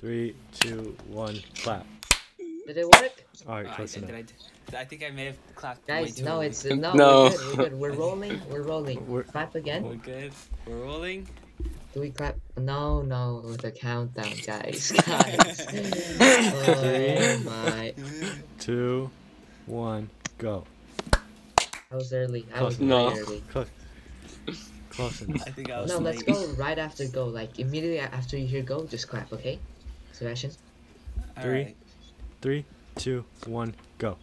Three, two, one, clap. Did it work? All right, Oh, I, close enough. did I, I think I may have clapped Guys, no, it's no, No. We're, good, we're good. We're rolling. We're rolling. We're- Clap We're again. good. We're rolling. Do we clap? No, no, with a countdown, guys. Guys. oh my. Two, one, go. I was early. I was Close No. early. Close. Close enough. I think I was No, let's go right after go. Like immediately after you hear go, just clap, okay? Sebastian. All Three. right. Three, two, one, go.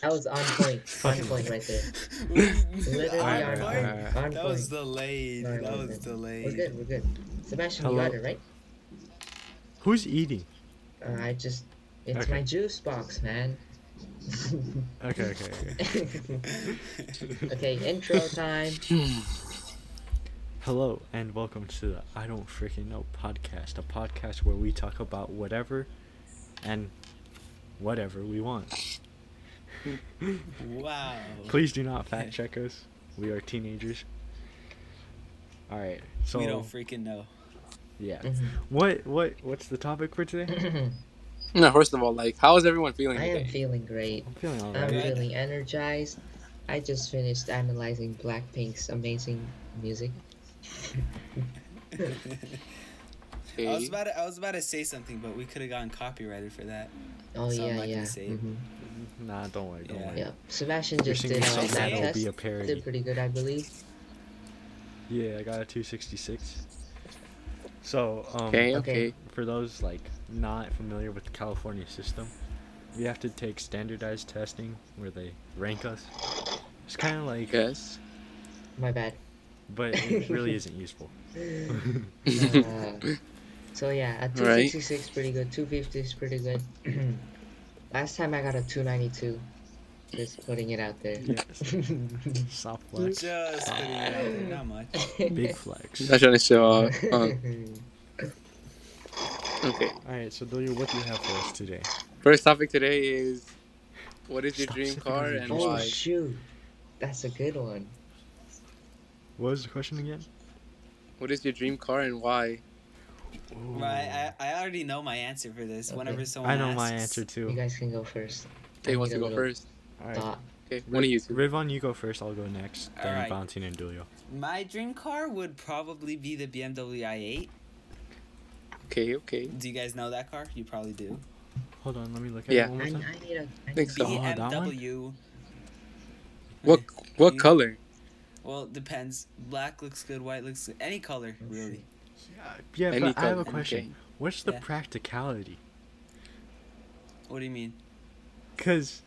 That was on point. on point right there. Literally On on- point? on- on That was delayed. Alright, That was good. delayed. We're good. We're good. Sebastian, you got it right. Who's eating? Uh, I just. It's Okay. my juice box, man. Okay, okay, okay. okay, intro time. Hello and welcome to the I Don't Freaking Know podcast, a podcast where we talk about whatever and whatever we want. Wow. Please do not fact check us. We are teenagers. All right. So we don't freaking know. yeah. Mhm. What what what's the topic for today? No, first of all, like, how is everyone feeling I am today? feeling great. I'm feeling I'm alright. Good. really energized. I just finished analyzing Blackpink's amazing music. I was about to, I was about to say something, but we could have gotten copyrighted for that. Oh So I'm yeah, not yeah. say it. mhm. Nah, don't worry, don't Yeah. worry. Yeah. Sebastian just did a song that will test. be a parody. Did pretty good, I believe. Yeah, I got a 266. So, um, Okay, Okay. okay. for those like not familiar with the California system, we have to take standardized testing where they rank us. It's kind of like, Yes. My bad. But it really isn't useful. Uh, so yeah, a Right. 266 pretty good. 250 is pretty good. Last time I got a 292. Just putting it out there. yes. Soft flex, Just putting it out there, not much. big flex. Not trying to show off. Okay. All right, so Doyo, what do you have for us today? First topic today is what is your Stop dream car and juice. oh why? shoot, that's a good one. What was the question again? What is your dream car and why? Right, I, I already know my answer for this. Okay. Whenever someone I know my answer answer You guys can go first. Okay, I who wants to go first? All right, thought. Okay, one of you two. Rivon, you go first. I'll go next. Then Alright. Valentine and Dulio. My dream car would probably be the BMW i8. Okay, okay. Do you guys know that car? You probably do. Hold on, let me look at Yeah. it one I, more I time. need a. I Think need so. a- Oh, that one? BMW. What what color? Well, it depends. Black looks good. White looks good. Any color, really. Yeah, Any but I have a question. okay. What's the Yeah. practicality? What do you mean? Cause,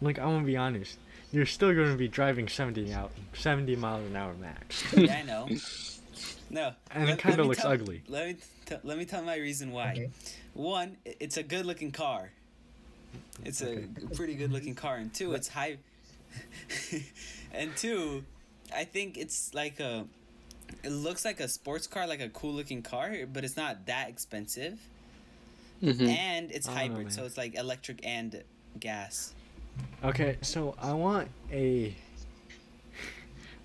like, I'm gonna be honest. You're still gonna be driving 70 out, 70 miles an hour max, Yeah, I know. No. and let- it kind of looks tell- ugly. Let me t- let me tell my reason why. Okay. One, it's a good looking car. It's a pretty good looking car, and two, it's high. and two, I think it's like a. It looks like a sports car, like a cool looking car, but it's not that expensive. Mm-hmm. And it's I don't know, hybrid, so it's like electric and gas. Okay, so I want a.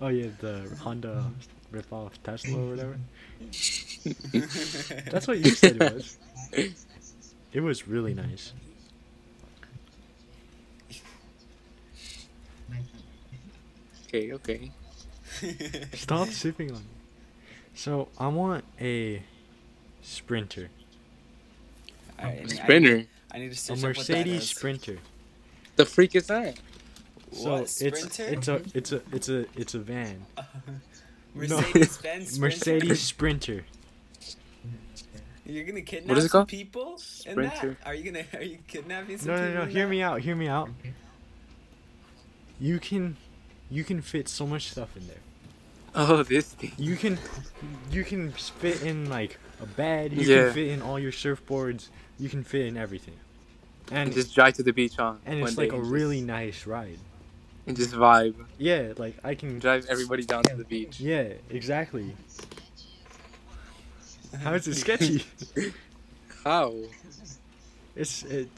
Oh yeah, the Honda ripoff Tesla or whatever. That's what you said it was. It was really nice. Okay, okay. Stop sipping on me. So I want a Sprinter, Alright, I need- Sprinter. I need to a search up what that Mercedes. Sprinter. The freak is that? So What, it's Sprinter? it's a it's a it's a it's a van. Mercedes Benz Mercedes Sprinter. You're gonna kidnap What is it called? people in Sprinter. that? Are you gonna are you kidnapping some No people? no no. in Hear that? me out. Hear me out. You can you can fit so much stuff in there. Oh, this thing. You can you can fit in like a bed. You Yeah. can fit in all your surfboards. You can fit in everything. And And just drive to the beach on. and it's like a and just- really nice ride. and just vibe. Yeah, like I can Drive everybody down to the beach. Yeah, exactly. How is it sketchy? How? It's it.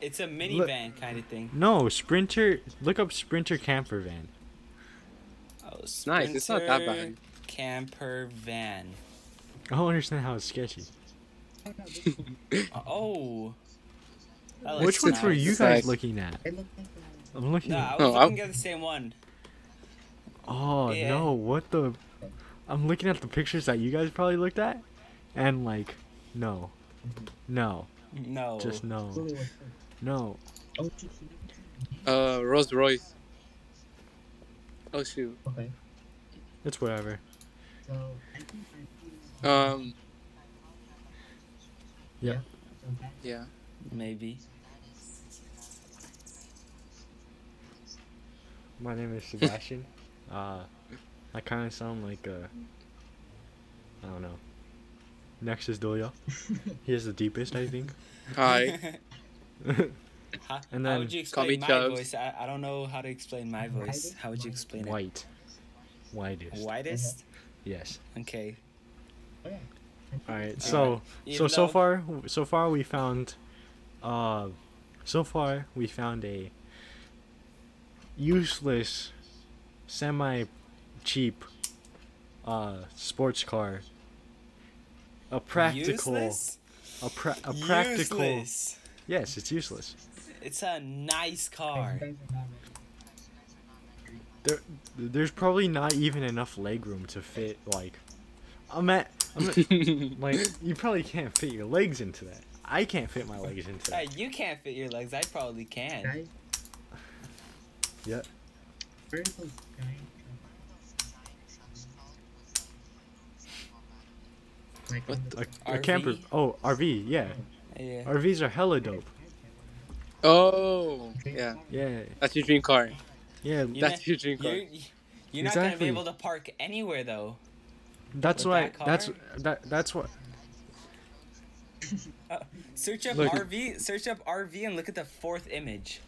It's a minivan kind of thing. No, Sprinter. Look up Sprinter camper van. Oh, Nice. It's not that bad. camper van. I don't understand how it's sketchy. Oh. That Which ones were nice. you Nice. guys looking at? It looked like I'm looking. No, I at, was Oh, I- looking at the same one. oh Yeah. no! What the? I'm looking at the pictures that you guys probably looked at, and like, no, no, No. just no, Fully was no. Oh, Uh, Rolls Royce. Oh shoot. okay. It's whatever. So I think I Um, Yeah. Yeah. Maybe. My name is Sebastian. uh, I kind of sound like uh, I don't know. Next is Doya. He has the deepest, I think. Hi. How, And how then- would you explain my Chubbs. voice? I, I don't know how to explain my voice. How would you explain it? White. Whitest. it? Whitest? Yes. Okay. Okay. All right. Alright. So so Even so far so far we found, uh, so far we found a useless, semi cheap, uh, sports car. A practical, Useless? a pra- a practical. Useless. Yes, it's useless. It's a nice car. There, there's probably not even enough leg room to fit like. I'm at, I'm at like you probably can't fit your legs into that. I can't fit my legs into Hey, that. you can't fit your legs. I probably can. Guys. Yeah. Where are those giant trucks? Like What the- A, a camper. Oh, RV. Yeah, Yeah. RVs are hella dope. oh, yeah. Yeah, That's your dream car. yeah. You That's your dream car. You're, you're not gonna be able to park anywhere though. That's With why. that? That's that. That's what. Uh, search up Look. RV. Search up RV and look at the fourth image.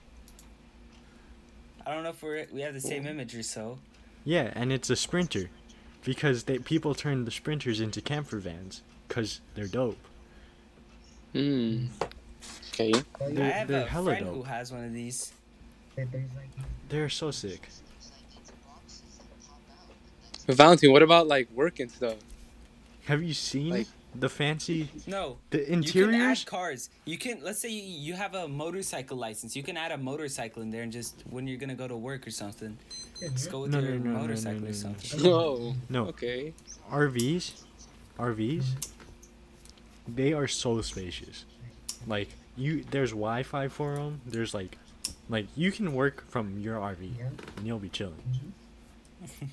I don't know if we're we have the same image or so. Yeah, and it's a sprinter, because they people turn the sprinters into camper vans, cause they're dope. Hmm. Okay. I They're- have they're a hella friend who has one of these. there- there's like They're so sick. Valentine, what about like work and stuff? Have you seen Like- the fancy No, the you can add cars. You can let's say you, you have a motorcycle license. You can add a motorcycle in there and just when you're gonna go to work or something, just go with No, your no, no, no, no, motorcycle no, or something. Oh. No. Okay. RVs, RVs, they are so spacious. Like you, there's Wi-Fi for them. There's like, like you can work from your RV Yeah. and you'll be chilling. Mm-hmm.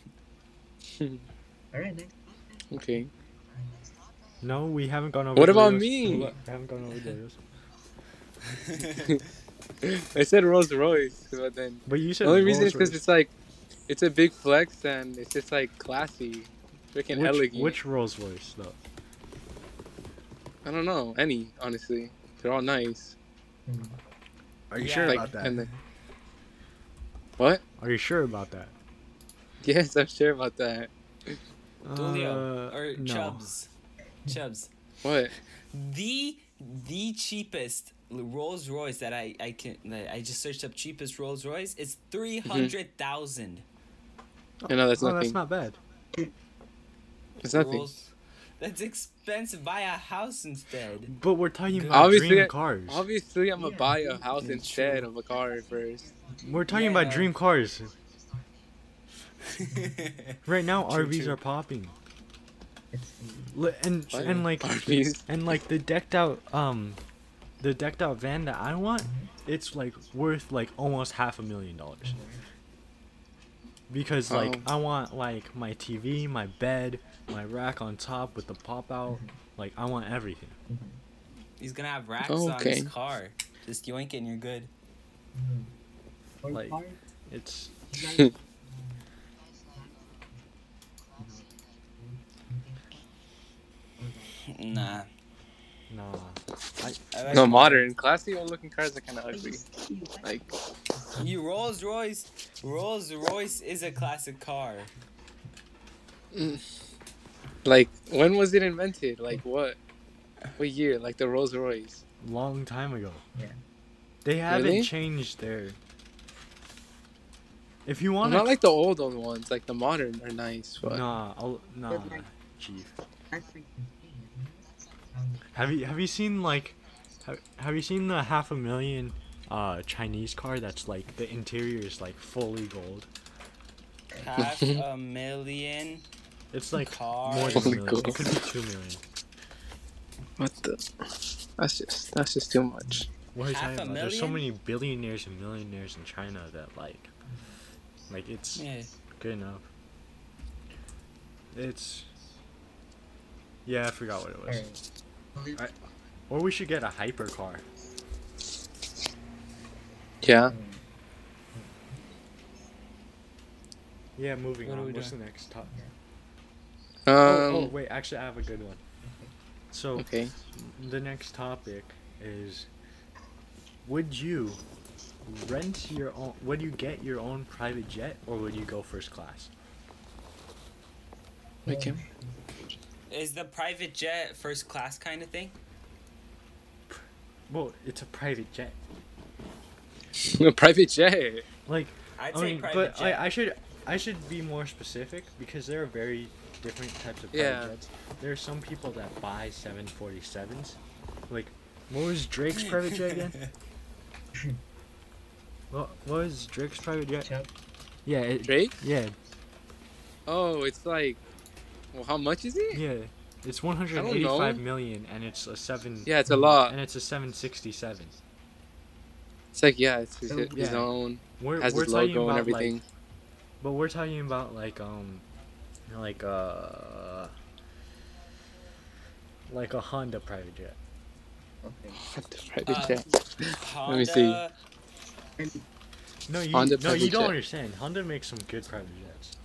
All right, next. Okay. No, we haven't gone over. What about Doritos. me? We haven't gone over Doritos. I said Rolls Royce, but then But you said. the said only reason is because it's like, it's a big flex and it's just like classy, freaking which, elegant. which Rolls Royce though? I don't know any honestly. They're all nice. Hmm. Are you Yeah. sure Like, about that? and then- What? Are you sure about that? Yes, I'm sure about that. Dulio Uh, or no. Chubbs. Chubbs. What? The the cheapest Rolls Royce that I I can I just searched up cheapest Rolls Royce is three hundred thousand. I know that's oh, nothing. that's not bad. It's nothing. Rolls. That's expensive. Buy a house instead. But we're talking about Obviously, dream cars. Obviously, I'm gonna Yeah. buy a house instead true. of a car first. We're talking Yeah. about dream cars. Right now, True, RVs true. are popping. And What? and like RVs. and like the decked out um, the decked out van that I want, it's like worth like almost half a million dollars. Because like Oh. I want like my TV, my bed, my rack on top with the pop out. Mm-hmm. Like I want everything. Mm-hmm. He's gonna have racks Oh, on his car. Just yoink it and you're good. hmm. Like- It's Nah. nah. I like No, mine. modern, classy old looking cars are kind of ugly. Like, You Rolls Royce. Rolls Royce is a classic car. Mm. Like when was it invented? Like what? What year? Like the Rolls Royce? Long time ago. Yeah. They haven't Really? changed their. If you want Not like the old old ones. Like the modern are nice, but nah, I'll, nah, chief. That's like Have you have you seen like, have, have you seen the half a million, uh, Chinese car that's like the interior is like fully gold. Half a million. It's like Car. more than a Fully million. It could be two million. what the? That's just that's just too much. What are you Half talking a about? There's so many billionaires and millionaires in China that like, like it's Yeah. good enough. It's. Yeah, I forgot what it was. alright. Or we should get a hypercar. Yeah. Yeah, moving What are on. we What's doing? the next topic? Um. oh, oh, wait, actually, I have a good one. So, Okay. the next topic is Would you rent your own, would you get your own private jet or would you go first class? Okay. Is the private jet first class kind of thing? Well, it's a private jet. A private jet. Like, I'd I say mean, private but jet. I, I should I should be more specific because there are very different types of private Yeah. jets. There are some people that buy 747s. Like, what was Drake's private jet again? What, what was Drake's private jet? Chuck, Yeah, it, Drake? yeah, Oh, it's like. Well, how much is it? yeah. It's 185 million and it's a 7 Yeah, it's a lot. and it's a 767. It's like yeah, it's his, So- his Yeah. own. We're Has we're his talking logo about and everything. like but we're talking about like um like uh like a Honda private jet. okay. the private Uh, jet. Honda, me see. No, you Honda no, you don't jet. understand. Honda makes some good private jets.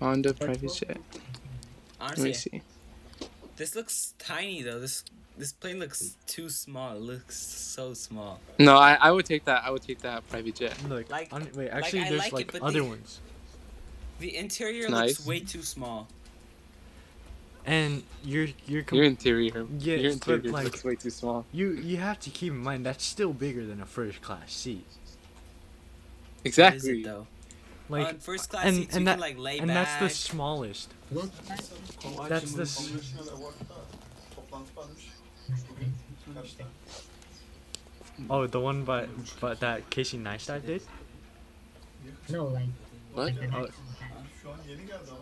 Honda private jet. Let me see. this looks tiny though. This this plane looks too small. It looks so small. No, I, I would take that. I would take that private jet. Look, Like- on, wait, actually, I there's like like other they- ones, The interior Nice. looks way too small. and you're you're com- Your interior. Yeah, your but, interior like- looks way too small. you you have to keep in mind that's still bigger than a first class seat. What is Exactly. it though? Like, On first class and- seats, and you that- can like lay and back. that's the smallest. That's the s- Oh, the one but but that Casey Neistat did. No, like. What? Oh. Next one,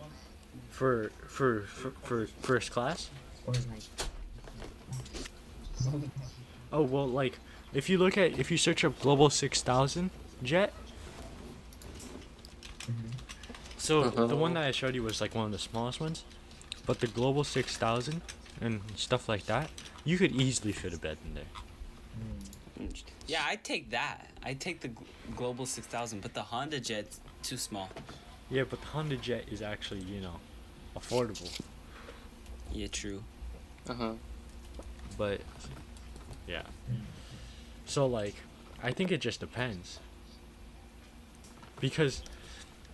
For for for, for first class. Or like. Oh well, like if you look at if you search up Global Six Thousand jet. So the Uh-huh. one that I showed you was like one of the smallest ones, but the Global Six Thousand and stuff like that, you could easily fit a bed in there. Yeah, I'd take that. I'd take the Global 6000, but the Honda Jet's too small. Yeah, but the Honda Jet is actually you know, affordable. Yeah, true. Uh huh. But yeah. So like, I think it just depends. Because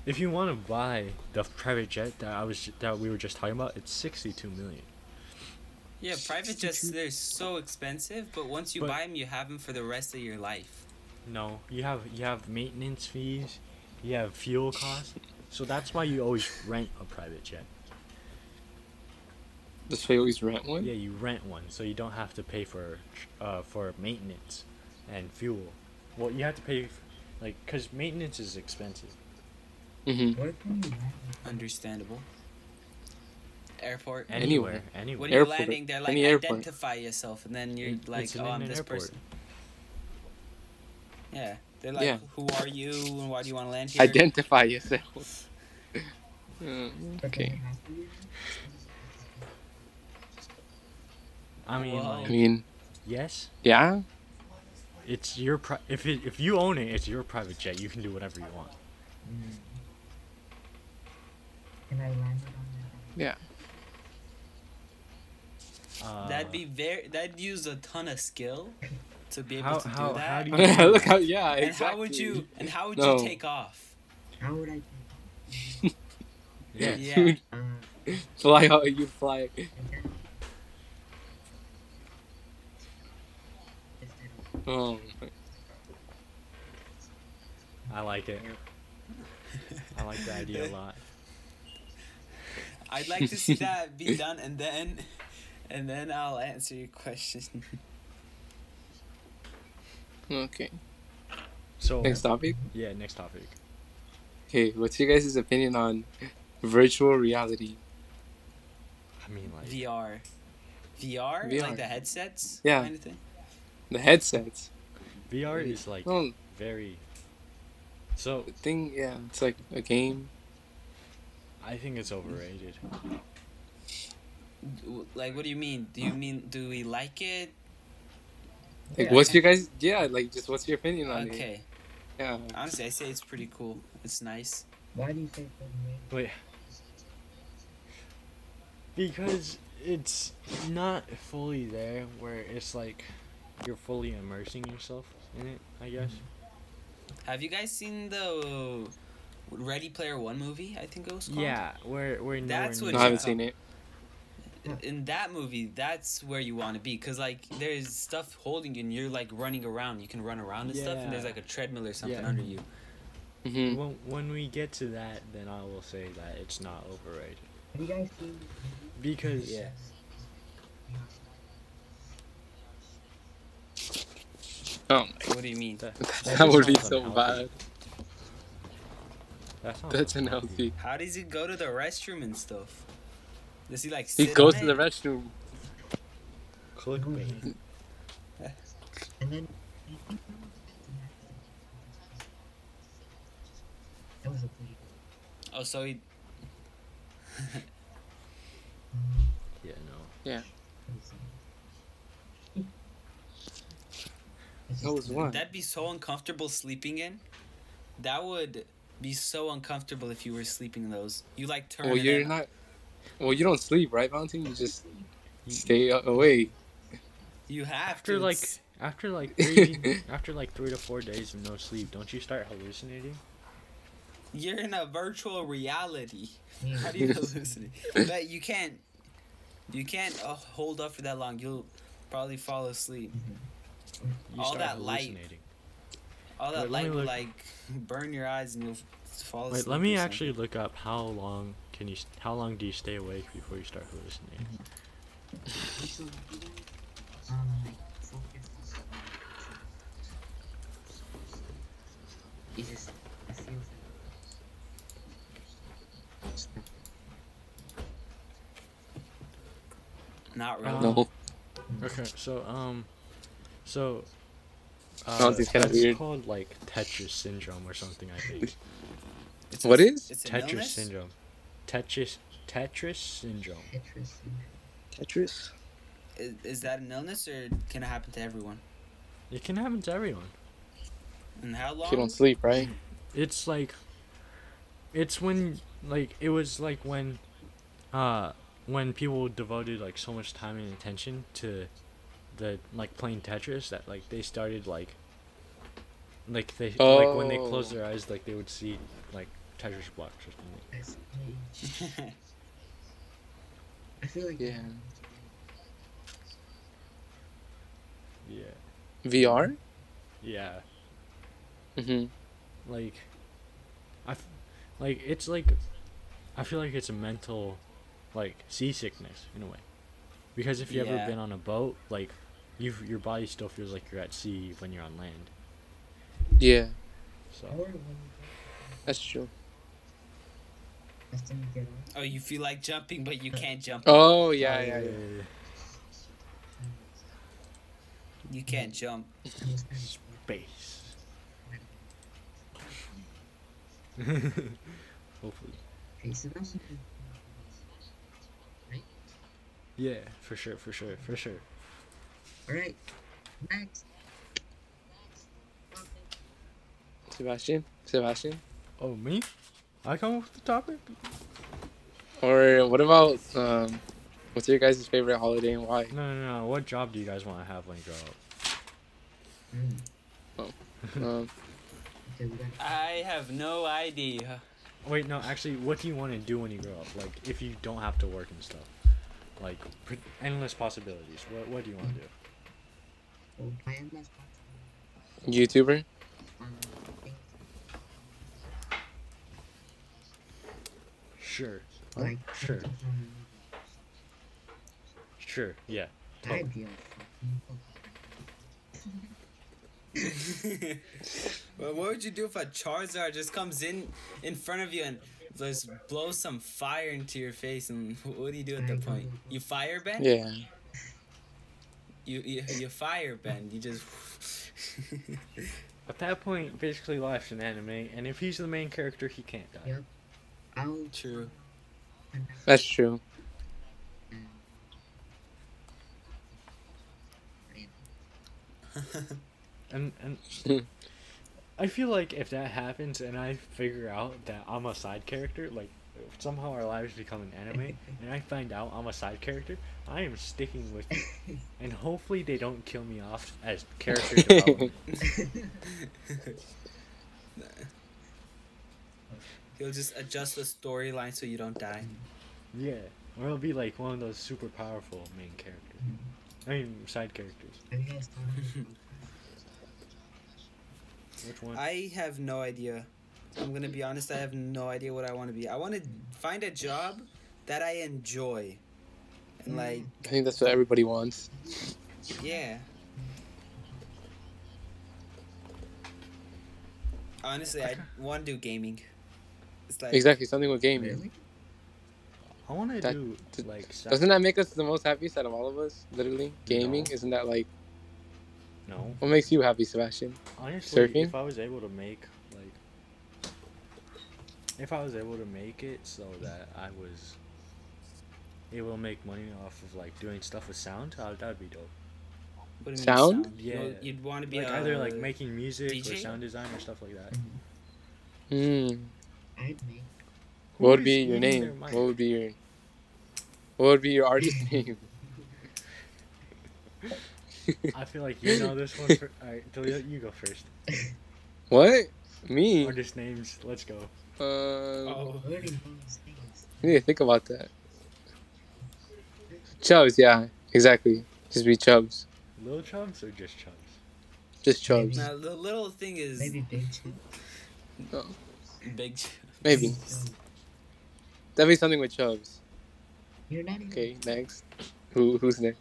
if you want to buy the private jet that I was that we were just talking about, it's sixty-two million. Yeah, private jets, they're so expensive, but once you But- buy them, you have them for the rest of your life. No, you have you have maintenance fees, you have fuel costs, so that's why you always rent a private jet. Does Faye always rent one? Yeah, you rent one, so you don't have to pay for uh for maintenance and fuel. Well, you have to pay, f- like, cause maintenance is expensive. Mm-hmm. Where can you rent? Understandable. Airport. Anywhere, anywhere. When you're Airport. landing, they're like, Any airport. identify yourself, and then you're It- like, oh, I'm this airport. person. Yeah. They're like, Yeah. who are you, and why do you want to land here? Identify yourself. But okay. then it has to be- I mean, Whoa. I mean, yes, yeah. it's your pri- if it, if you own it, it's your private jet. You can do whatever you want. Can I land it on Yeah. Uh, That'd be very. That'd use a ton of skill to be able How- to how- do how that. do you- Look how yeah. and exactly. how would you? And how would No. you take off? How would I yeah. Yeah. uh, fly how you fly? Oh, I like it. I like the idea a lot. I'd like to see that be done, and then, and then I'll answer your question. Okay. So Next topic. yeah, next topic. Okay, what's your guys' opinion on virtual reality? I mean, like VR, VR, VR. like the headsets, Yeah. kind of thing. The headsets. VR is like Well, very. So the thing, yeah, it's like a game. I think it's overrated. Like, what do you mean? Do you mean do we like it? Like, Yeah. what's your guys? Yeah, like, just what's your opinion on it? Okay, Yeah. honestly, I say it's pretty cool. It's nice. Why do you think overrated? Wait. Because it's not fully there where it's like you're fully immersing yourself in it, I guess. Mm-hmm. Have you guys seen the Ready Player One movie? I think it was called. Yeah, where where That's nowhere what No, I haven't seen it. In that movie, that's where you want to be, cause like there's stuff holding you, and you're like running around. You can run around and stuff, and there's like a treadmill or something Yeah. under you. hmm When, when we get to that, then I will say that it's not overrated. Have you guys seen? Because Yeah. Oh my, What do you mean? that, that would be so unhealthy. bad. that sounds That's unhealthy. How does he go to the restroom and stuff? Does he like? He goes to the restroom. Clickbait. And then. That was a pretty Oh, so he. Yeah, no. Yeah. That was one. That'd be so uncomfortable sleeping in. That would be so uncomfortable if you were sleeping in those. You like turn. Well, you're in. not. Well, you don't sleep, right, Valentine? You just stay away. You have After to. like after like three after like three to four days of no sleep, don't you start hallucinating? you're in a virtual reality. How do you hallucinate? but you can't. You can't uh, hold up for that long. You'll probably fall asleep. You All that light. All that Wait, light will like burn your eyes and you'll fall asleep. Wait, let me actually look up how long can you how long do you stay awake before you start hallucinating? Like, focus. It's just, it feels like. something. Not really. No. Okay, so um, so uh, Sounds kinda it's weird. called like Tetris syndrome or something. I think It's What a- is? It's Tetris syndrome. Tetris Tetris syndrome. Tetris. Tetris. Is, is that an illness or can it happen to everyone? It can happen to everyone. And how long? If you don't sleep, right? It's like it's when like it was like when uh when people devoted like so much time and attention to the like playing Tetris that like they started like like they like when they closed Oh. their eyes like they would see like Tetris blocks or something. That's I feel like. Yeah. Yeah. VR. Yeah. hmm Like I f- like it's like I feel like it's a mental like seasickness in a way. Because if you ever Yeah. been on a boat, like you your body still feels like you're at sea when you're on land. Yeah, So Or when you that's true. get, after you get on. Oh, you feel like jumping, but you can't jump. Oh, oh yeah, yeah, yeah. You can't jump. It was kind of Space. Hopefully. Okay, so that's something. Yeah, for sure, for sure, for sure. Alright, next. Next. Sebastian, Sebastian. Oh me? I come up with the topic? Or what about um, what's your guys' favorite holiday and why? No, no, no. What job do you guys want to have when you grow up? Mm, Um, okay, we got. I have no idea. Wait, no. Actually, what do you want to do when you grow up? Like, if you don't have to work and stuff, like pr- endless possibilities. What What do you want to do? Oh, my endless YouTuber. Um, I think. Sure. Like Sure. Sure. Yeah. That'd be well, what would you do if a Charizard just comes in in front of you and just blows some fire into your face? And what do you do at that point? You fire bend? Yeah. You you, you fire bend. You just. At that point, basically life's an anime, and if he's the main character, he can't die. Yep. I'll True. That's true. And and I feel like if that happens and I figure out that I'm a side character, like somehow our lives become an anime, and I find out I'm a side character, I am sticking with you. And hopefully they don't kill me off as character development. He'll just adjust the storyline so you don't die. yeah. Or he'll be like one of those super powerful main characters. I mean side characters. Have you guys thought of Which one? I have no idea. I'm gonna be honest. I have no idea what I want to be. I want to find a job that I enjoy, and hmm. like, I think that's what everybody wants. yeah. Honestly, I want to do gaming. It's like Exactly, something with gaming. Really? I want to do th- like side- Doesn't that make us the most happiest out of all of us? Literally, gaming. No. Isn't that like no. what makes you happy, Sebastian? Honestly, Surfing? if I was able to make like, if I was able to make it so that I was able to make money off of like doing stuff with sound, that would be dope. what do you mean Sound? Yeah. You'd, you'd want to be Like a, either like making music or sound design or stuff like that. Hmm. I'd make What would be your name? What would be your What would be your artist name? I feel like you know this one. For, all right, Delia, you go first. What? Me? Artist names. Let's go. Uh, Oh. already those things. I need to think about that. Chubbs, yeah, exactly. Just be Chubbs. Little chubs or just chubs? Just Chubbs. Now the little thing is Maybe big two. big. ch- Maybe. Definitely something with Chubbs. You're not even. Okay, next. Who Who's next?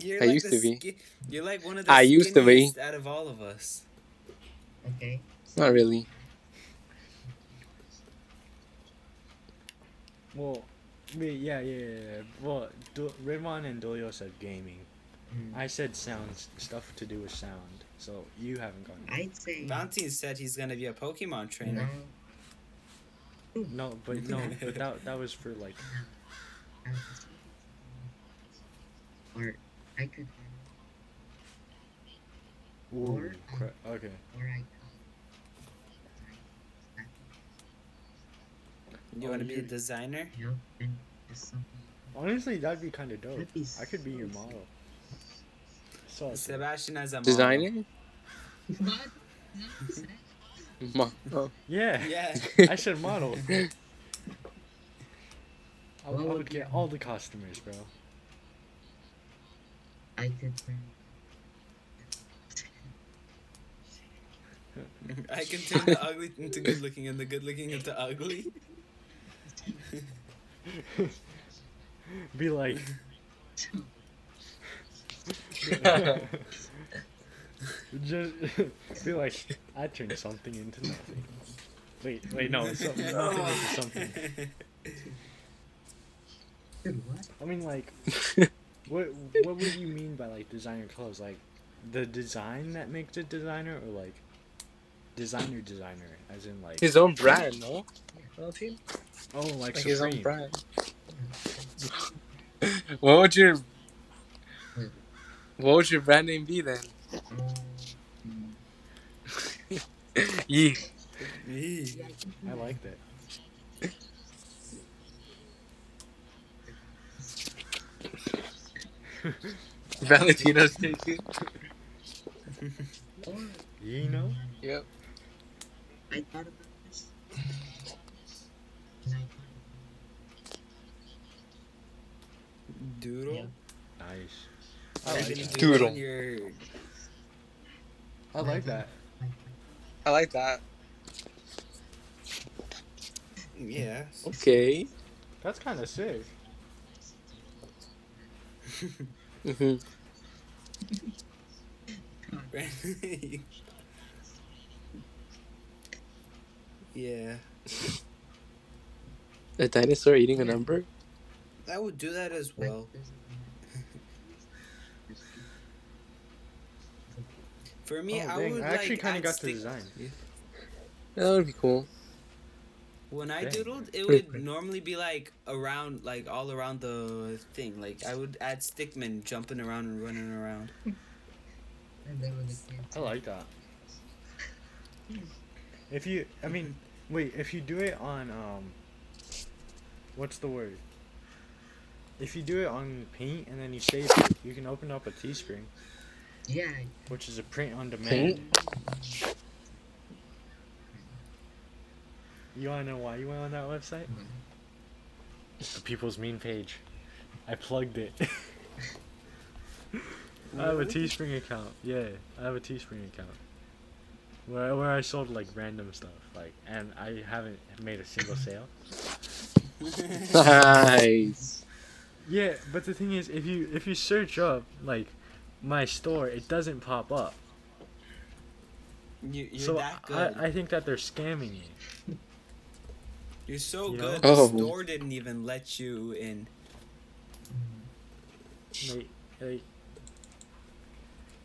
You're I like used to be. ski- you're like one of the I used to be. out of all of us. Okay. Not really. Well, me, yeah, yeah, yeah. yeah. Well, Do- Ridwan and Dolio said gaming. Mm. I said sounds, stuff to do with sound. So you haven't gone. I'd say. Valentine said he's gonna be a Pokemon trainer. No, but no, but that that was for like. I would say- Or I could. Ooh, Or- cra- okay. Or I You want to be a designer? could. Yep. And just something. Honestly, that'd be kind of dope. That'd be I could be your model. So Sebastian as a model. Designer? What? No, say. Ma- oh. yeah, Yeah. I said model. I, I would would get all the customers, bro. I could. I can turn the ugly into good looking and the good looking into ugly. Be like. Just be like, I turned something into nothing. Wait, wait, no, it's something, nothing into something. Dude, what? I mean, like, what what would you mean by like designer clothes? Like, the design that makes it designer, or like, designer designer, as in like, His own brand, no? Valentine? oh, like, Like his own brand. what would your What would your brand name be then? Yee. yeah, I can I do like that. Valentino station. You know? Yep. I thought about this. And I thought Doodle. Yeah. Nice. I like doodle Doodle. your I like that. Like, I like that. Yeah. Okay. That's kind of sick. hmm yeah. A dinosaur eating a number? I would do that as well. For me, oh, I dang, would I actually like kind of got the stick- design. That would be cool. When I Dang. doodled, it would normally be like around, like all around the thing. Like I would add stickmen jumping around and running around. I like that. If you, I mean, wait, if you do it on, um, what's the word? If you do it on Paint and then you save it, you can open up a Teespring, Yeah. which is a print on demand. Paint? You wanna know why you went on that website? Mm-hmm. The People's Mean page. I plugged it. I have a Teespring account. Yeah, I have a Teespring account. Where where I sold like random stuff, like, and I haven't made a single sale. Nice. Yeah, but the thing is, if you if you search up like my store, it doesn't pop up. You, you're so that I, good. I think that they're scamming you. you're so you know? good. The Oh. store didn't even let you in. Like, like,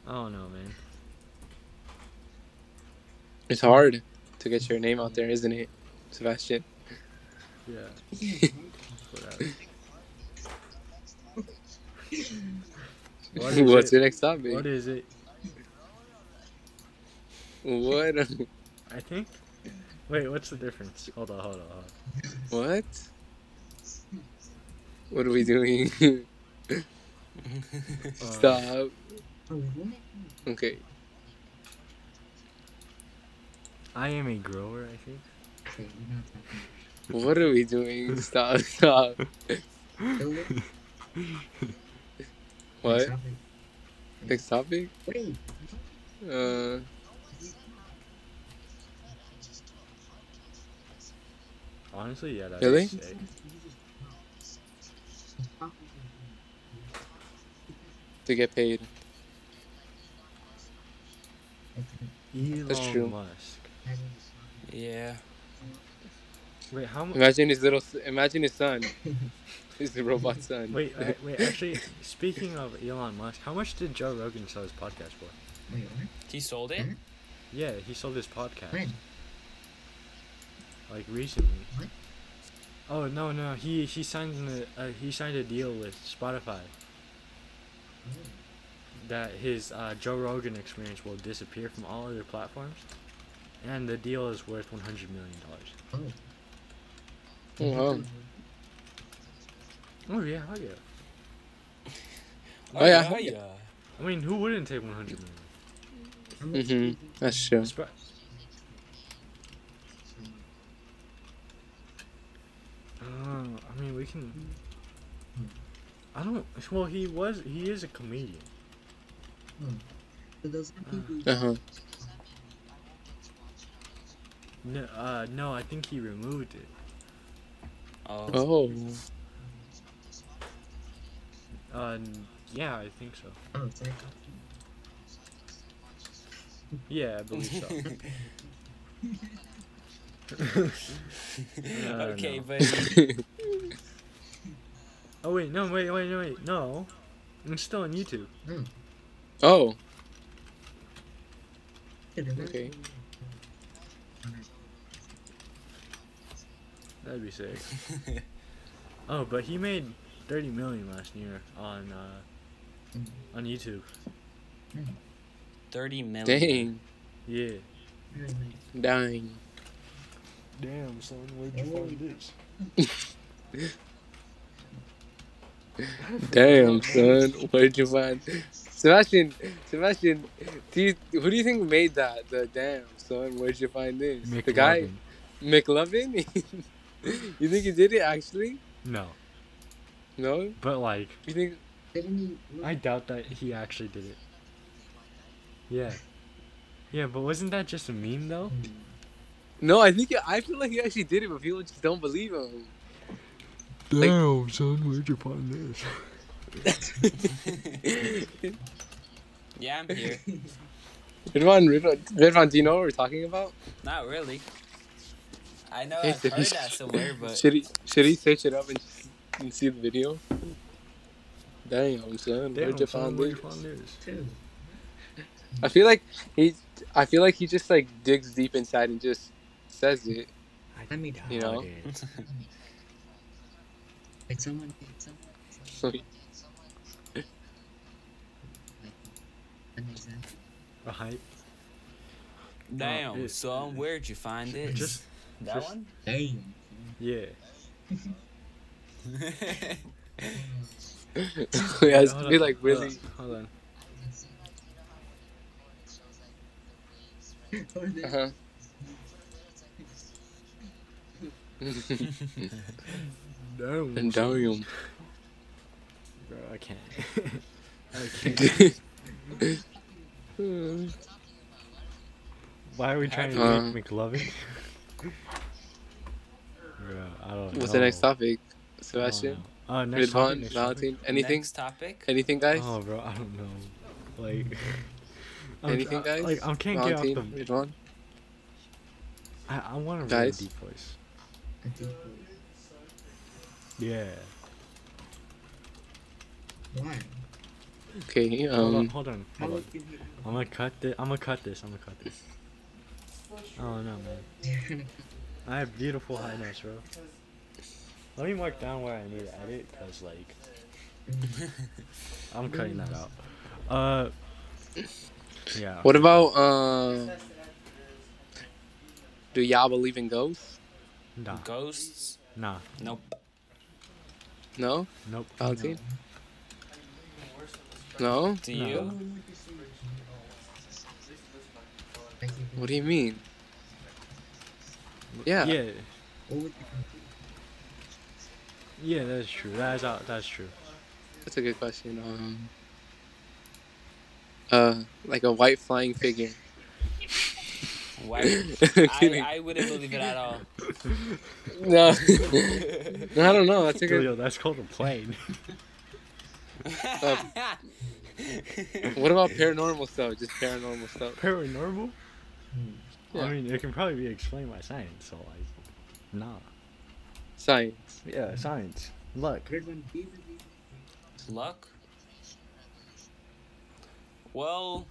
I don't know, man. It's hard to get your name out there, isn't it, Sebastian? Yeah. Whatever. What is What's it? your next topic? What is it? What? I think. Wait, what's the difference? Hold on, hold on, hold on. What? What are we doing? Uh, Stop. Okay. I am a grower, I think. What are we doing? Stop. Stop. What? Next topic? Wait. Uh. Honestly, yeah, that's Really? sick. To get paid. Elon That's true. Musk. yeah. Wait, how much? Imagine his little. Imagine his son. His robot son. Wait, uh, wait. Actually, speaking of Elon Musk, how much did Joe Rogan sell his podcast for? Wait, what? He sold it. Yeah, he sold his podcast When? like recently. What? Oh no, no, he he signed a uh, he signed a deal with Spotify that his uh, Joe Rogan experience will disappear from all other platforms, and the deal is worth one hundred million dollars. Oh. Oh, wow. Oh yeah, oh yeah. Oh, yeah. I mean, who wouldn't take one hundred million? Mm-hmm. That's true. Sp- Uh, I mean, we can. I don't. Well, he was. He is a comedian. So those are people. Uh huh. No, uh, no, I think he removed it. Oh. Oh. Uh, yeah, I think so. Oh, it's like. Yeah, I believe so. Uh, okay, no. but Oh wait, no, wait, wait, wait, no. I'm still on YouTube. oh. Okay. Okay. That'd be sick. Oh, but he made 30 million last year on uh on YouTube. thirty million. Dang. Yeah. Dying. Damn, son, where'd you find this? Damn, son. Where'd you find? Sebastian, Sebastian, do you, who do you think made that? The damn, son. Where'd you find this? The guy, McLovin. you think he did it actually? No, No. but like, You think? Didn't he? I doubt that he actually did it. Yeah. Yeah, but wasn't that just a meme though? No, I think I feel like he actually did it, but people just don't believe him. Damn, son, where'd you find this? Yeah, I'm here. Ridwan, Ridwan, Ridwan, do you know what we're talking about? Not really. I know Hey, I've heard he- that somewhere, but Should he should he search it up and, and see the video? Damn, son, Damn, where'd you son, find where'd you this? find this? I feel like he, I feel like he just like digs deep inside and just says it. Let me You know? Wait, someone. Wait, someone. An example. A hype. damn, it- son, where'd you find this? Just that just- one. Damn. yeah. it has to be on, like really. Hold on. Uh-huh. Damn. and damn. Bro, I can't. I can't. Why are we trying to Uh. make McLovin? Bro, I don't know. What's the next topic, I don't Sebastian? know. Uh, next topic, Ridwan, next Valentine, anything? Next topic. Anything, guys? Oh, bro, I don't know. Like. I'm- Anything, I- guys? Like, I can't get off the. Ridwan? I, I want to really Guys? deep voice. I think. Yeah. Why? Okay, hold on, um, hold on, hold on. would you be- I'm gonna cut this. I'm gonna cut this. I'm gonna cut this. Oh no, man. I have beautiful high notes, bro. Let me mark down where I need to edit, cause like I'm cutting that out. Uh, yeah. what about, uh? do y'all believe in ghosts? Nah, Ghosts. nah, Nope. No? nope. Valentine? No? Do No. you? What you say? Like, if you- What do you mean? Yeah. Yeah, What would you yeah, that's true. That's out. That's true. That's a good question. Um, uh, like a white flying figure. Why? Kidding. I, I wouldn't believe it at all. no. no, I don't know. That's a good. Yo, that's called a plane. What about paranormal stuff? Just paranormal stuff. Paranormal? Yeah. I mean, it can probably be explained by science. So like, nah. Science. Yeah, science. Look. Good one. These are the- Luck. Well,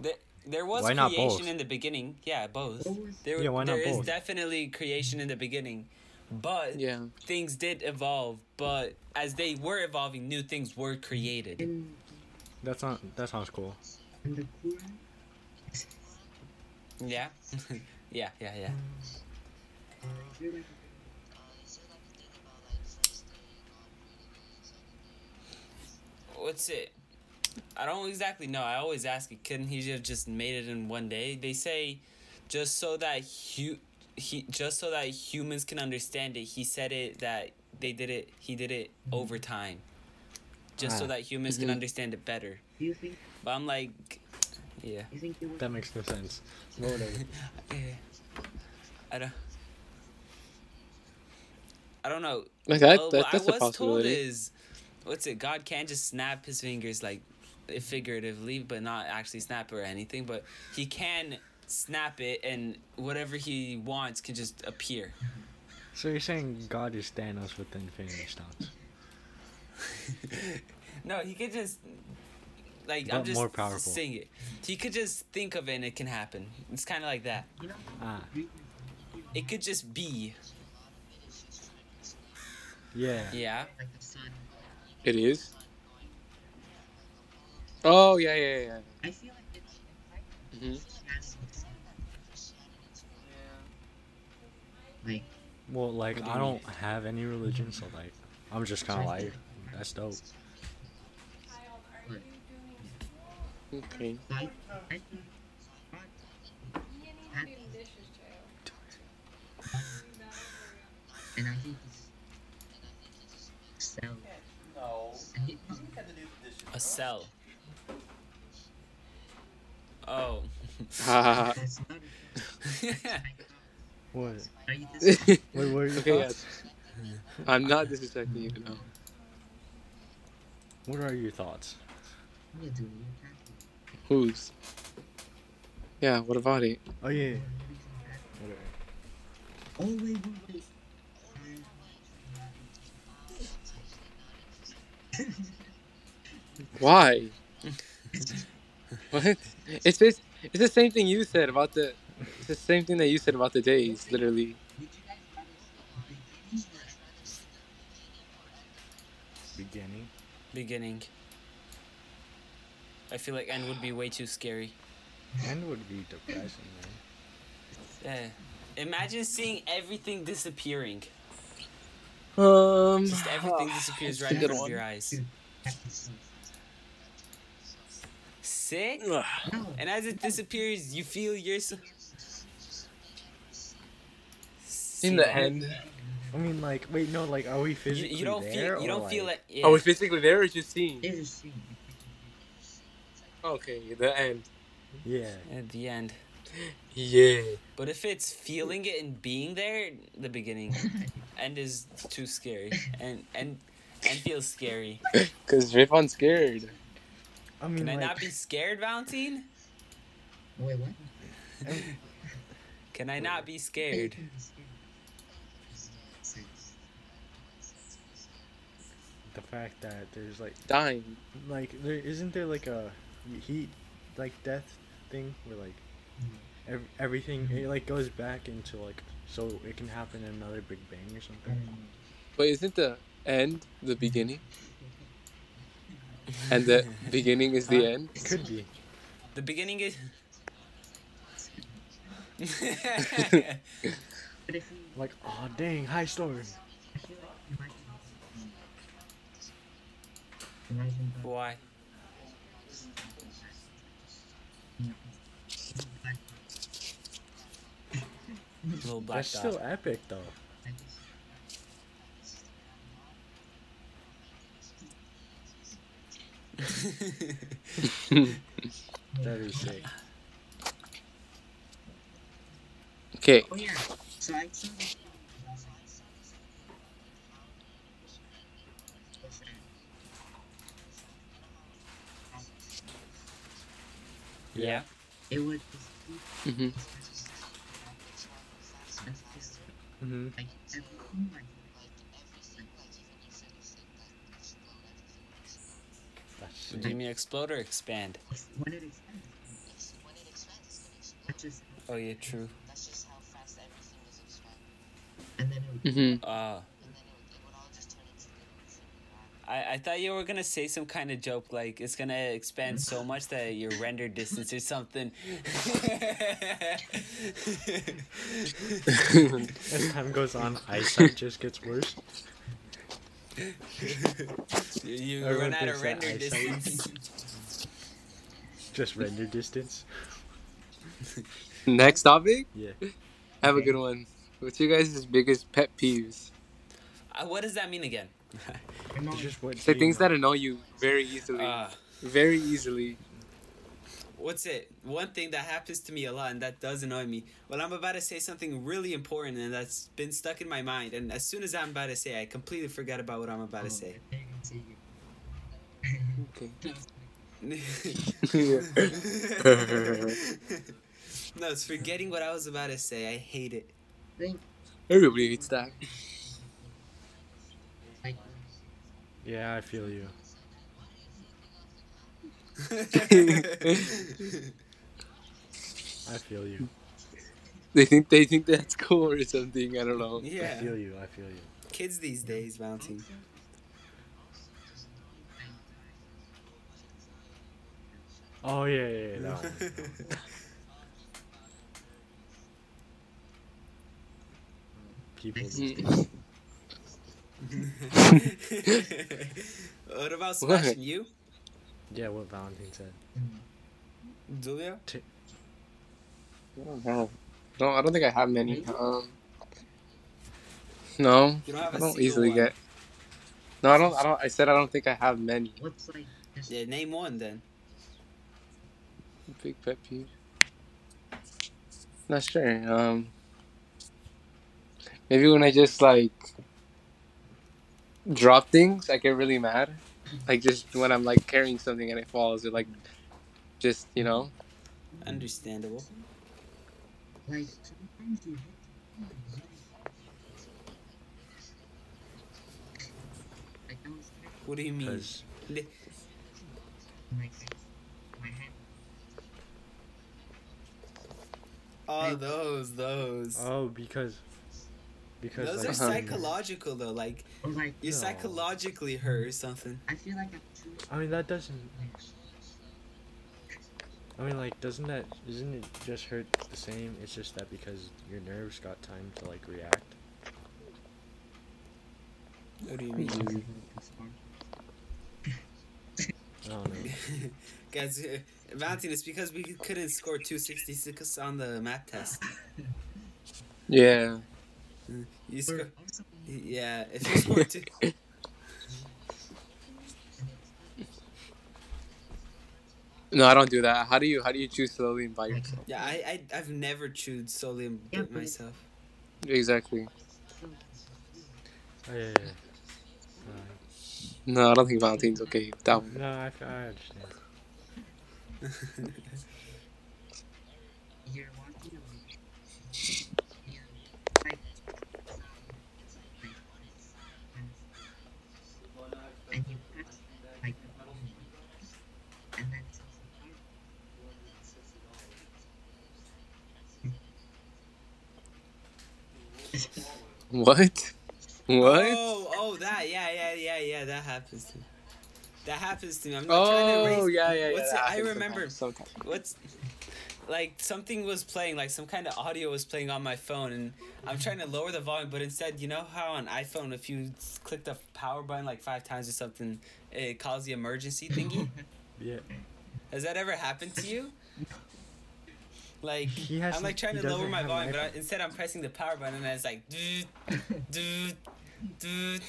th- there was Why creation both? in the beginning. Yeah, both. There, Yeah, why not there is both? definitely creation in the beginning, but Yeah. things did evolve. But as they were evolving, new things were created. In, That's not. That sounds cool. in the Quran, Yeah, yeah, yeah, yeah. is there like What's it? I don't exactly know. I always ask it. Couldn't he have just made it in one day? They say, just so that hu- he just so that humans can understand it. He said it that they did it. He did it over time, just so Ah. that humans can Mhm. understand it better. Do you think? But I'm like, yeah. You think was? That makes no sense. Whatever. Yeah. I don't. I don't know. Like that. Well, that what that's I a was told possibility. is, what's it? God can't just snap his fingers like figuratively, but not actually snap or anything. But he can snap it, and whatever he wants can just appear. So you're saying God is Thanos with the Infinity Stones? no, he could just like I'm just more powerful. saying it. He could just think of it and it can happen. It's kind of like that. Ah, It could just be. yeah. Yeah. Like the sun. It is. Oh yeah, yeah, yeah. I feel like it's hmm has some sense. Like, Well, like I don't have any religion, so like I'm just kind of like, that's dope. Okay. so I, I think God had and I think it's cell. And he- A cell. Oh. Ha That's What? Are you this? Wait, what are your Okay, thoughts? I'm not disrespecting you, no. What are your thoughts? Yeah, dude, you're happy. Who's? Yeah, what about it? Oh yeah. Whatever. Oh wait, wait, wait. Why? what? It's this. It's the same thing you said about the. It's the same thing that you said about the days, literally. Beginning. Beginning. I feel like end would be way too scary. End would be depressing, man. Yeah. Imagine seeing everything disappearing. Um. Just everything disappears that's right a in front of your eyes. Sick. And as it disappears, you feel yourself. In the end, I mean, like, wait, no, like, are we you, physically you don't there? feel you don't feel like- it. Yeah. are we physically there or just seeing? There's a scene. Okay, the end. Yeah. at the end. Yeah. But if it's feeling it and being there, the beginning. end is too scary. And and and feels scary. Cause Rayvon's scared. I mean, Can I like, not be scared, Valentine? Wait, what? Can I not be scared? the fact that there's like, Dying. like, there isn't there like a heat, like death thing where like, mm-hmm. ev- everything it like goes back into like, so it can happen in another Big Bang or something. Mm-hmm. But isn't the end the beginning? Mm-hmm. And the beginning is the Huh? end? Could be. The beginning is. But if you, Like, oh dang, high story. I feel like you might Imagine that. Why? Little black That's dot. still epic though. That is sick. Okay. Oh yeah. So I saw yeah. It would. hmm Mm-hmm. Like everything like. That's Do you mean explode or expand? When it expands. That's just. Oh yeah, true. And then it would. hmm Uh, I, I thought you were gonna say some kind of joke like it's gonna expand so much that your render distance or something. As time goes on, eyesight just gets worse. you you Everyone run out of render distance. Just render distance. Next topic? Yeah. Have a good one. What's your guys' biggest pet peeves? Uh, what does that mean again? It's just what It's the things know. that annoy you very easily. Uh, very easily. What's it? One thing that happens to me a lot and that does annoy me. Well, I'm about to say something really important and that's been stuck in my mind, and as soon as I'm about to say, I completely forget about what I'm about to say. Okay. no, it's forgetting what I was about to say. I hate it. Everybody hates that. Yeah, I feel you. I feel you. they think they think that's cool or something. I don't know. I feel you. I feel you. Kids these days, Valentine. Oh yeah, yeah, yeah. That one. People. Mm. what about What? you, Yeah, what Valentine said. Julia? I don't know. No, I don't think I have many. Um, no, You don't have I a don't easily one. get. No, I don't. I don't. I said I don't think I have many. what's like Yeah, name one then. Big pet peeve. Not sure. Um, Maybe when I just like drop things, I get really mad. Like just when I'm like carrying something and it falls, or like just you know. Understandable. Like sometimes you I don't What do you mean? Because Li- my my hand Oh, those, those. oh, because because those like, are Uh-huh. psychological though. Like like you No. psychologically hurt or something. I feel like I'm too I mean that doesn't. I mean like doesn't that doesn't it just hurt the same? It's just that because your nerves got time to like react. What do you mean? I don't know. Guys, uh, Valentine, it's because we couldn't score 266 on the math test. Yeah. You Or score, also yeah, if you score two, No, I don't do that. How do you how do you choose slowly and by yourself? yeah, I, I I've never chewed slowly and Yeah, bit but- myself. Exactly. Oh yeah, yeah. yeah. No, I don't think Valentine's okay with that one. no, I, I understand. you're walking away. Yeah. Like and you press like the button and then it says What? What? Oh, oh, that, yeah, yeah, yeah, yeah, that happens to me. That happens to me. I'm not trying to Oh raise. yeah, yeah, yeah. what's that it- I remember. Sometimes. What's like something was playing, like some kind of audio was playing on my phone, and I'm trying to lower the volume, but instead, you know how on iPhone, if you click the power button like five times or something, it calls the emergency thingy. Yeah. Has that ever happened to you? Like He has I'm like trying to lower my volume, but I, instead I'm pressing the power button and it's like dude, dude, dude.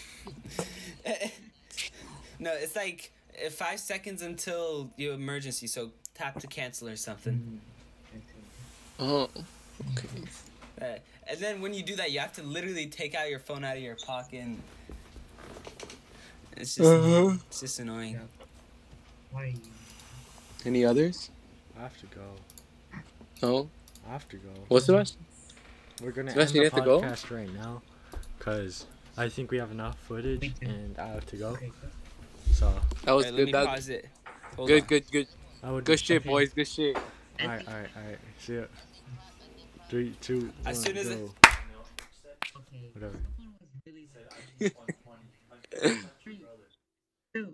no, it's like uh, five seconds until your emergency. So tap to cancel or something. Oh. Okay. Uh, and then when you do that, you have to literally take out your phone out of your pocket. And it's just Uh-huh. it's just annoying. Why Any others? I have to go. No. I have to go. What's the rest? We're gonna Sebastian, end you the have to go? podcast right now, cause I think we have enough footage, and I have to go. So That was Alright, let good. me That pause it. Hold good, on. good, good, I would. good shit, Okay. boys. Good shit. All right, all right, all right. See ya. Three, two, one, As soon as go. Okay. Whatever. That was really Three, two,